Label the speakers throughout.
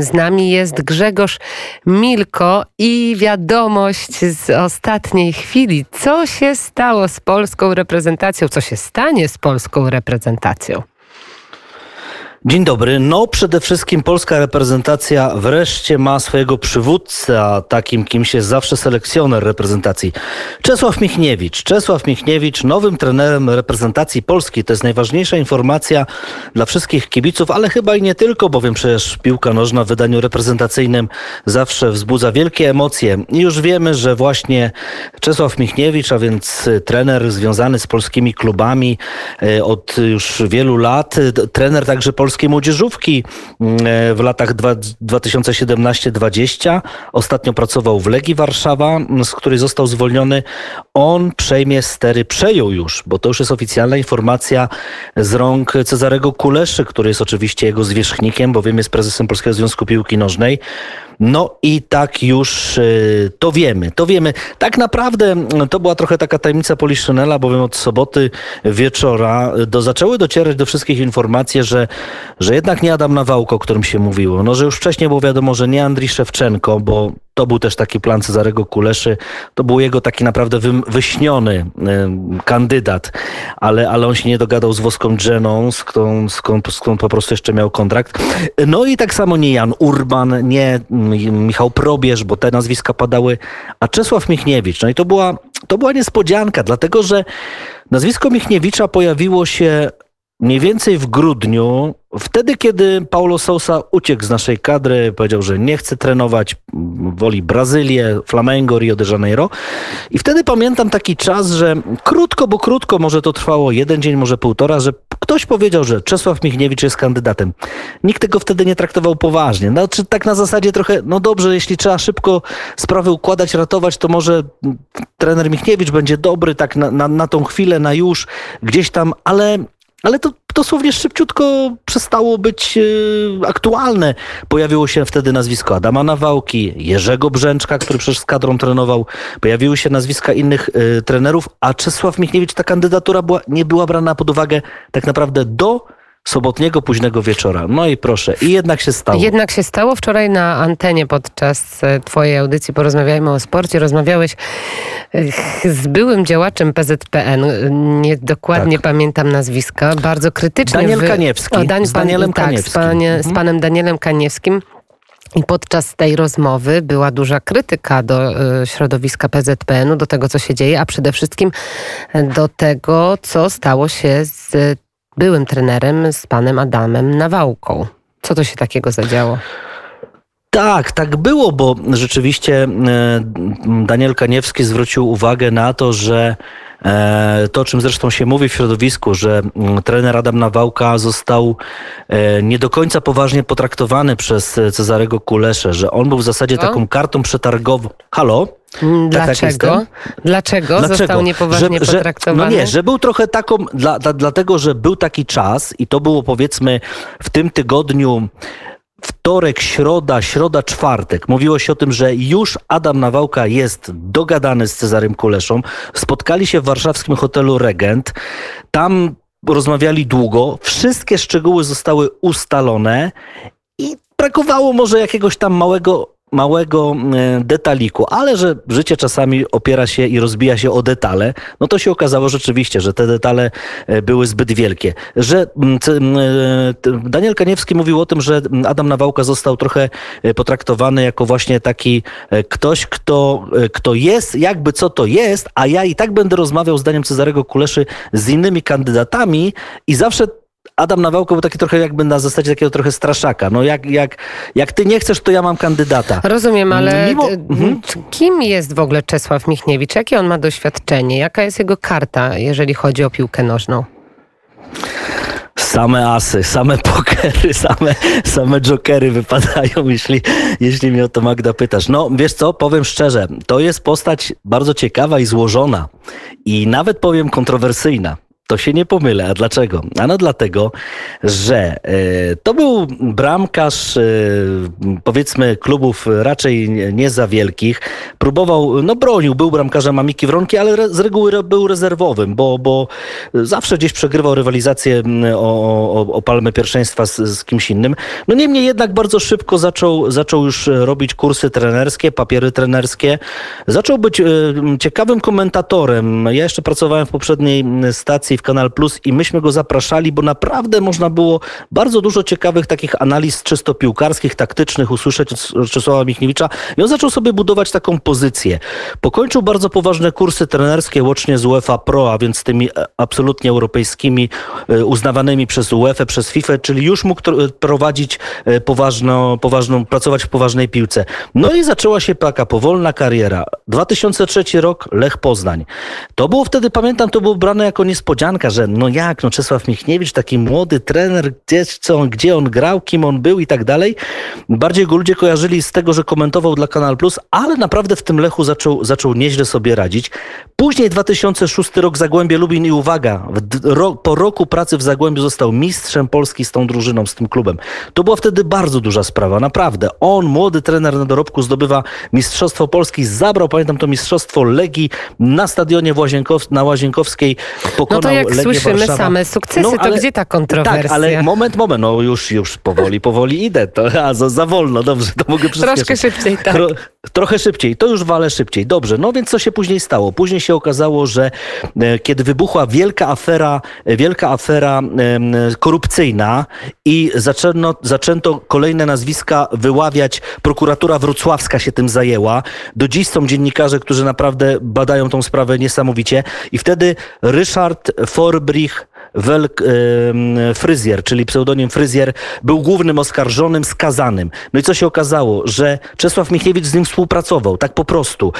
Speaker 1: Z nami jest Grzegorz Milko i wiadomość z ostatniej chwili. Co się stało z polską reprezentacją? Co się stanie z polską reprezentacją?
Speaker 2: Dzień dobry. No przede wszystkim polska reprezentacja wreszcie ma swojego przywódcę, a takim kimś jest zawsze selekcjoner reprezentacji. Czesław Michniewicz. Czesław Michniewicz nowym trenerem reprezentacji Polski. To jest najważniejsza informacja dla wszystkich kibiców, ale chyba i nie tylko, bowiem przecież piłka nożna w wydaniu reprezentacyjnym zawsze wzbudza wielkie emocje. I już wiemy, że właśnie Czesław Michniewicz, a więc trener związany z polskimi klubami e, od już wielu lat, trener także polskiej polskiej młodzieżówki mm, e, w latach 2017-2020. Ostatnio pracował w Legii Warszawa, z której został zwolniony. On przejmie stery, przejął już, bo to już jest oficjalna informacja z rąk Cezarego Kuleszy, który jest oczywiście jego zwierzchnikiem, bowiem jest prezesem Polskiego Związku Piłki Nożnej. No i tak już y, to wiemy. To wiemy. Tak naprawdę mm, to była trochę taka tajemnica Poliszynela, bowiem od soboty wieczora y, do, zaczęły docierać do wszystkich informacje, że, że jednak nie Adam Nawałko, o którym się mówiło. No, że już wcześniej było wiadomo, że nie Andrii Szewczenko, bo to był też taki plan Cezarego Kuleszy. To był jego taki naprawdę wy, wyśniony y, kandydat, ale, ale on się nie dogadał z Woską Dżeną, skąd, skąd, skąd po prostu jeszcze miał kontrakt. No i tak samo nie Jan Urban, nie Michał Probierz, bo te nazwiska padały, a Czesław Michniewicz. No i to była, to była niespodzianka, dlatego że nazwisko Michniewicza pojawiło się mniej więcej w grudniu, wtedy kiedy Paulo Sousa uciekł z naszej kadry, powiedział, że nie chce trenować, woli Brazylię, Flamengo, Rio de Janeiro. I wtedy pamiętam taki czas, że krótko, bo krótko, może to trwało jeden dzień, może półtora, że ktoś powiedział, że Czesław Michniewicz jest kandydatem. Nikt tego wtedy nie traktował poważnie. Znaczy tak na zasadzie trochę, no dobrze, jeśli trzeba szybko sprawy układać, ratować, to może trener Michniewicz będzie dobry tak na, na, na tą chwilę, na już, gdzieś tam, ale ale to dosłownie szybciutko przestało być yy, aktualne. Pojawiło się wtedy nazwisko Adama Nawałki, Jerzego Brzęczka, który przecież z kadrą trenował. Pojawiły się nazwiska innych yy, trenerów, a Czesław Michniewicz, ta kandydatura była, nie była brana pod uwagę tak naprawdę do sobotniego późnego wieczora. No i proszę, i jednak się stało.
Speaker 1: Jednak się stało. Wczoraj na antenie podczas e, twojej audycji Porozmawiajmy o sporcie rozmawiałeś z byłym działaczem PZPN, nie dokładnie tak. pamiętam nazwiska, bardzo krytycznie.
Speaker 2: Daniel wy... Kaniewski. O,
Speaker 1: z Danielem pan, Kaniewskim. Tak, z, panie, mhm. z panem Danielem Kaniewskim. I podczas tej rozmowy była duża krytyka do y, środowiska PZPN-u, do tego, co się dzieje, a przede wszystkim do tego, co stało się z byłym trenerem, z panem Adamem Nawałką. Co to się takiego zadziało?
Speaker 2: Tak, tak było, bo rzeczywiście e, Daniel Kaniewski zwrócił uwagę na to, że e, to, o czym zresztą się mówi w środowisku, że trener Adam Nawałka został e, nie do końca poważnie potraktowany przez Cezarego Kuleszę, że on był w zasadzie taką kartą przetargową. Halo?
Speaker 1: Mm, tak, tak dlaczego? Dlaczego? Dlaczego został niepoważnie że, potraktowany?
Speaker 2: no nie, że był trochę taką, dla, dla, dlatego że był taki czas i to było powiedzmy w tym tygodniu wtorek, środa, środa, czwartek. Mówiło się o tym, że już Adam Nawałka jest dogadany z Cezarym Kuleszą. Spotkali się w warszawskim hotelu Regent. Tam rozmawiali długo. Wszystkie szczegóły zostały ustalone i brakowało może jakiegoś tam małego małego e, detaliku, ale że życie czasami opiera się i rozbija się o detale, no to się okazało rzeczywiście, że te detale e, były zbyt wielkie. Że e, Daniel Kaniewski mówił o tym, że Adam Nawałka został trochę potraktowany jako właśnie taki ktoś, kto, kto jest, jakby co to jest, a ja i tak będę rozmawiał zdaniem Cezarego Kuleszy z innymi kandydatami i zawsze Adam Nawałko był taki trochę jakby na zasadzie takiego trochę straszaka. No jak, jak, jak ty nie chcesz, to ja mam kandydata.
Speaker 1: Rozumiem, ale Mimo... Mhm. kim jest w ogóle Czesław Michniewicz? Jakie on ma doświadczenie? Jaka jest jego karta, jeżeli chodzi o piłkę nożną?
Speaker 2: Same asy, same pokery, same, same jokery wypadają, jeśli, jeśli mnie o to Magda pytasz. No wiesz co, powiem szczerze, to jest postać bardzo ciekawa i złożona i nawet powiem kontrowersyjna. To się nie pomylę. A dlaczego? Ano dlatego, że e, to był bramkarz e, powiedzmy klubów raczej nie za wielkich. Próbował, no bronił, był bramkarzem Amiki Wronki, ale z reguły był rezerwowym, bo, bo zawsze gdzieś przegrywał rywalizację o, o, o palmę pierwszeństwa z, z kimś innym. No niemniej jednak bardzo szybko zaczął, zaczął już robić kursy trenerskie, papiery trenerskie. Zaczął być ciekawym komentatorem. Ja jeszcze pracowałem w poprzedniej stacji w Kanal Plus i myśmy go zapraszali, bo naprawdę można było bardzo dużo ciekawych takich analiz czysto piłkarskich, taktycznych usłyszeć od Czesława Michniewicza i on zaczął sobie budować taką pozycję. Pokończył bardzo poważne kursy trenerskie łącznie z UEFA Pro, a więc tymi e, absolutnie europejskimi, e, uznawanymi przez UEFA, przez FIFA, czyli już mógł prowadzić e, poważną, poważną, pracować w poważnej piłce. No i zaczęła się taka powolna kariera. 2003 rok, Lech Poznań. To było wtedy, pamiętam, to było brane jako niespodzianka, że no jak, no Czesław Michniewicz, taki młody trener, gdzie, co, gdzie on grał, kim on był i tak dalej. Bardziej go ludzie kojarzyli z tego, że komentował dla Kanal Plus, ale naprawdę w tym Lechu zaczął, zaczął nieźle sobie radzić. Później 2006 rok Zagłębie Lubin i uwaga, ro, po roku pracy w Zagłębiu został mistrzem Polski z tą drużyną, z tym klubem. To była wtedy bardzo duża sprawa, naprawdę. On, młody trener na dorobku, zdobywa Mistrzostwo Polski, zabrał, pamiętam to Mistrzostwo Legii na stadionie Łazienkowskiej na Łazienkowskiej pokonał
Speaker 1: No to jak
Speaker 2: Legię
Speaker 1: słyszymy
Speaker 2: Warszawa.
Speaker 1: same sukcesy,
Speaker 2: No, ale-
Speaker 1: to gdzie ta kontrowersja?
Speaker 2: Tak, ale moment, moment, no już, już powoli, powoli idę. To, a za, za wolno, dobrze, to mogę przyspieszyć.
Speaker 1: Troszkę szybciej, tak.
Speaker 2: Tro, trochę szybciej, to już walę szybciej. Dobrze, no więc co się później stało? Później się okazało, że e, kiedy wybuchła wielka afera, e, wielka afera korupcyjna i zaczęto, zaczęto kolejne nazwiska wyławiać, prokuratura wrocławska się tym zajęła. Do dziś są dziennikarze, którzy naprawdę badają tą sprawę niesamowicie i wtedy Ryszard Forbrich Welk, Fryzjer, czyli pseudonim Fryzjer, był głównym oskarżonym, skazanym. No i co się okazało? Że Czesław Michniewicz z nim współpracował, tak po prostu.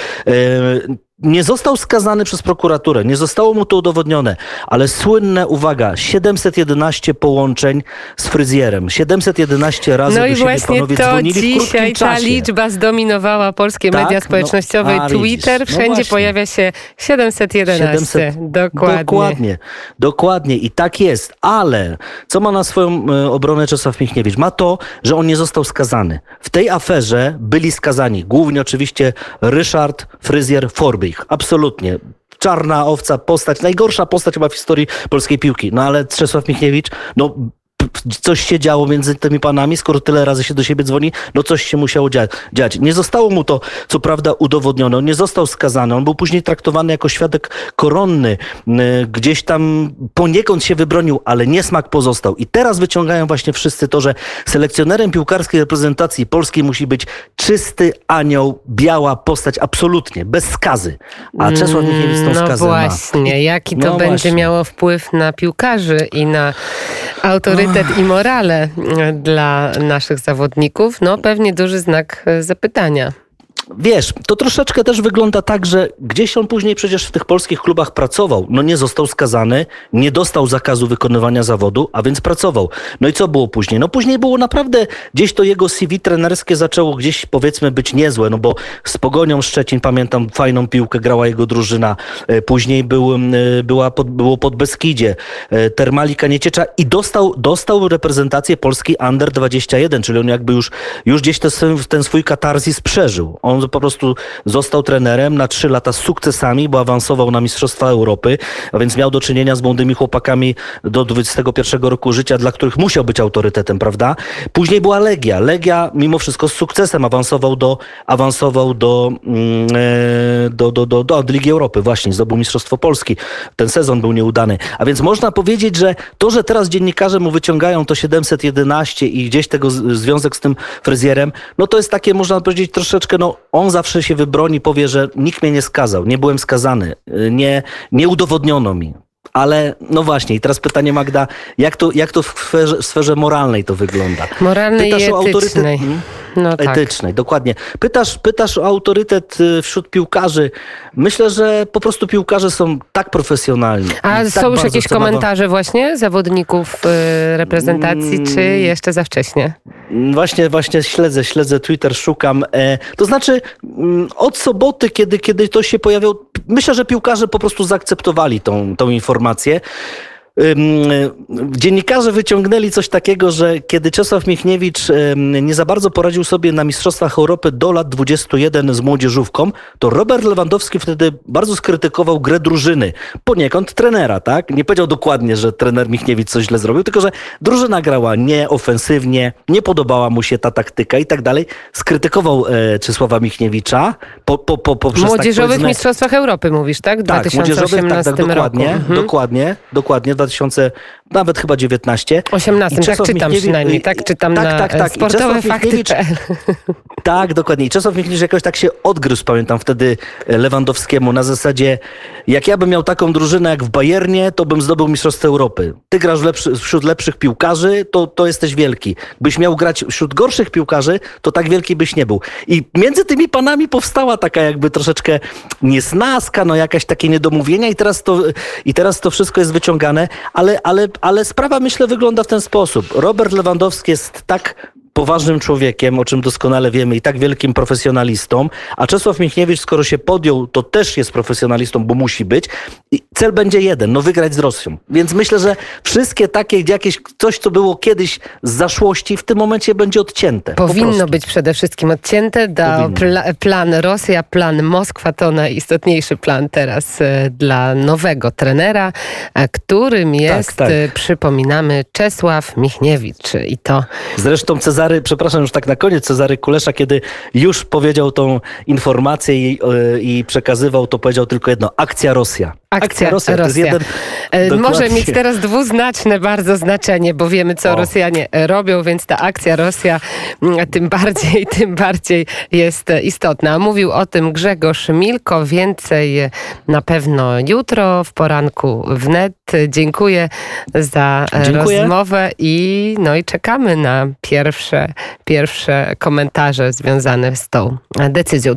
Speaker 2: Nie został skazany przez prokuraturę, nie zostało mu to udowodnione, ale słynne, uwaga, 711 połączeń z fryzjerem. 711 razy
Speaker 1: No
Speaker 2: do
Speaker 1: i
Speaker 2: siebie
Speaker 1: właśnie
Speaker 2: panowie
Speaker 1: to
Speaker 2: dzwonili
Speaker 1: dzisiaj ta liczba zdominowała polskie
Speaker 2: Tak?
Speaker 1: media
Speaker 2: No,
Speaker 1: społecznościowe
Speaker 2: a
Speaker 1: i Twitter.
Speaker 2: no
Speaker 1: Wszędzie pojawia się 711.
Speaker 2: 700.
Speaker 1: Dokładnie.
Speaker 2: Dokładnie, dokładnie i tak jest, ale co ma na swoją e, obronę Czesław Michniewicz? Ma to, że on nie został skazany. W tej aferze byli skazani głównie oczywiście Ryszard Fryzjer Forbich, absolutnie. Czarna owca, postać, najgorsza postać chyba w historii polskiej piłki. No ale Czesław Michniewicz, no coś się działo między tymi panami, skoro tyle razy się do siebie dzwoni, no coś się musiało dzia- dziać. Nie zostało mu to, co prawda, udowodnione. On nie został skazany. On był później traktowany jako świadek koronny. Y, Gdzieś tam poniekąd się wybronił, ale niesmak pozostał. I teraz wyciągają właśnie wszyscy to, że selekcjonerem piłkarskiej reprezentacji polskiej musi być czysty anioł, biała postać, absolutnie, bez skazy. A Czesław Michniewicz tą
Speaker 1: No
Speaker 2: skazę ma.
Speaker 1: właśnie, jaki to
Speaker 2: No
Speaker 1: będzie
Speaker 2: właśnie.
Speaker 1: miało wpływ na piłkarzy i na autorytet i morale e, dla naszych zawodników? No pewnie duży znak e, zapytania.
Speaker 2: Wiesz, to troszeczkę też wygląda tak, że gdzieś on później przecież w tych polskich klubach pracował. No nie został skazany, nie dostał zakazu wykonywania zawodu, a więc pracował. No i co było później? No później było naprawdę, gdzieś to jego CV trenerskie zaczęło gdzieś powiedzmy być niezłe, no bo z Pogonią Szczecin, pamiętam, fajną piłkę grała jego drużyna. E, Później był, e, była pod, było pod Beskidzie, e, Termalika Nieciecza i dostał, dostał reprezentację Polski Under 21, czyli on jakby już, już gdzieś ten, ten swój katarzis przeżył. On po prostu został trenerem na trzy lata z sukcesami, bo awansował na Mistrzostwa Europy, a więc miał do czynienia z młodymi chłopakami do 21 roku życia, dla których musiał być autorytetem, prawda? Później była Legia. Legia mimo wszystko z sukcesem awansował do, awansował do, mm, e, do, do, do, do, Ligi Europy, właśnie zdobył Mistrzostwo Polski. Ten sezon był nieudany. A więc można powiedzieć, że to, że teraz dziennikarze mu wyciągają to 711 i gdzieś tego związek z tym fryzjerem, no to jest takie, można powiedzieć, troszeczkę, no on zawsze się wybroni, powie, że nikt mnie nie skazał, nie byłem skazany, y, nie, nie udowodniono mi. Ale no właśnie, i teraz pytanie Magda, jak to, jak to w sferze, w sferze moralnej to wygląda?
Speaker 1: Moralnej i
Speaker 2: Pytasz o autorytet.
Speaker 1: Etycznej. No tak.
Speaker 2: etycznej, dokładnie. Pytasz, pytasz o autorytet y, wśród piłkarzy. Myślę, że po prostu piłkarze są tak profesjonalni.
Speaker 1: A
Speaker 2: tak
Speaker 1: są już
Speaker 2: bardzo
Speaker 1: jakieś komentarze właśnie zawodników y, reprezentacji,
Speaker 2: Mm.
Speaker 1: czy jeszcze za wcześnie?
Speaker 2: Właśnie, właśnie śledzę, śledzę Twitter, szukam. E, to znaczy, mm, od soboty, kiedy, kiedy to się pojawiło, p- myślę, że piłkarze po prostu zaakceptowali tą, tą informację. E, Dziennikarze wyciągnęli coś takiego, że kiedy Czesław Michniewicz nie za bardzo poradził sobie na Mistrzostwach Europy do lat 21 z młodzieżówką, to Robert Lewandowski wtedy bardzo skrytykował grę drużyny. Poniekąd trenera, tak? Nie powiedział dokładnie, że trener Michniewicz coś źle zrobił, tylko że drużyna grała nieofensywnie, nie podobała mu się ta taktyka i tak dalej. Skrytykował e, Czesława Michniewicza po, po, po, poprzez tak
Speaker 1: Młodzieżowych
Speaker 2: powiedzmy-
Speaker 1: Mistrzostwach Europy mówisz, tak? W
Speaker 2: tak, młodzieżowych,
Speaker 1: 2018
Speaker 2: tak, tak, dokładnie,
Speaker 1: roku. Mhm.
Speaker 2: dokładnie, dokładnie, 2000, nawet chyba 19.
Speaker 1: 18,
Speaker 2: I
Speaker 1: tak
Speaker 2: Czesław
Speaker 1: czytam
Speaker 2: Michniewicz-
Speaker 1: przynajmniej, tak czytam
Speaker 2: tak,
Speaker 1: na
Speaker 2: tak, tak.
Speaker 1: Sportowe fakty.
Speaker 2: Tak, dokładnie. I Czesław Michniewicz jakoś tak się odgryzł, pamiętam wtedy e, Lewandowskiemu na zasadzie, jak ja bym miał taką drużynę jak w Bayernie, to bym zdobył Mistrzostwo Europy. Ty grasz lepszy, wśród lepszych piłkarzy, to, to jesteś wielki. Byś miał grać wśród gorszych piłkarzy, to tak wielki byś nie był. I między tymi panami powstała taka jakby troszeczkę niesnaska, no jakaś takie niedomówienia i teraz to, i teraz to wszystko jest wyciągane, ale, ale, ale sprawa myślę wygląda w ten sposób. Robert Lewandowski jest tak poważnym człowiekiem, o czym doskonale wiemy, i tak wielkim profesjonalistą, a Czesław Michniewicz, skoro się podjął, to też jest profesjonalistą, bo musi być. I cel będzie jeden, no wygrać z Rosją. Więc myślę, że wszystkie takie jakieś coś, co było kiedyś z zaszłości, w tym momencie będzie odcięte. po
Speaker 1: Powinno być przede wszystkim odcięte. Plan Rosja, plan Moskwa to najistotniejszy plan teraz e, dla nowego trenera, e, którym jest,
Speaker 2: tak.
Speaker 1: e, przypominamy, Czesław Michniewicz. I to
Speaker 2: Zresztą Cezary, przepraszam już tak na koniec, Cezary Kulesza, kiedy już powiedział tą informację i, e, i przekazywał, to powiedział tylko jedno, akcja Rosja.
Speaker 1: Akcja Rosja.
Speaker 2: To jest jeden,
Speaker 1: E, Może
Speaker 2: dokładnie.
Speaker 1: mieć teraz dwuznaczne bardzo znaczenie, bo wiemy, co
Speaker 2: O.
Speaker 1: Rosjanie e, robią, więc ta akcja Rosja mm, tym bardziej, tym bardziej jest istotna. Mówił o tym Grzegorz Milko. Więcej na pewno jutro w poranku wnet. Dziękuję za
Speaker 2: Dziękuję.
Speaker 1: rozmowę i, no i czekamy na pierwsze, komentarze związane z tą decyzją.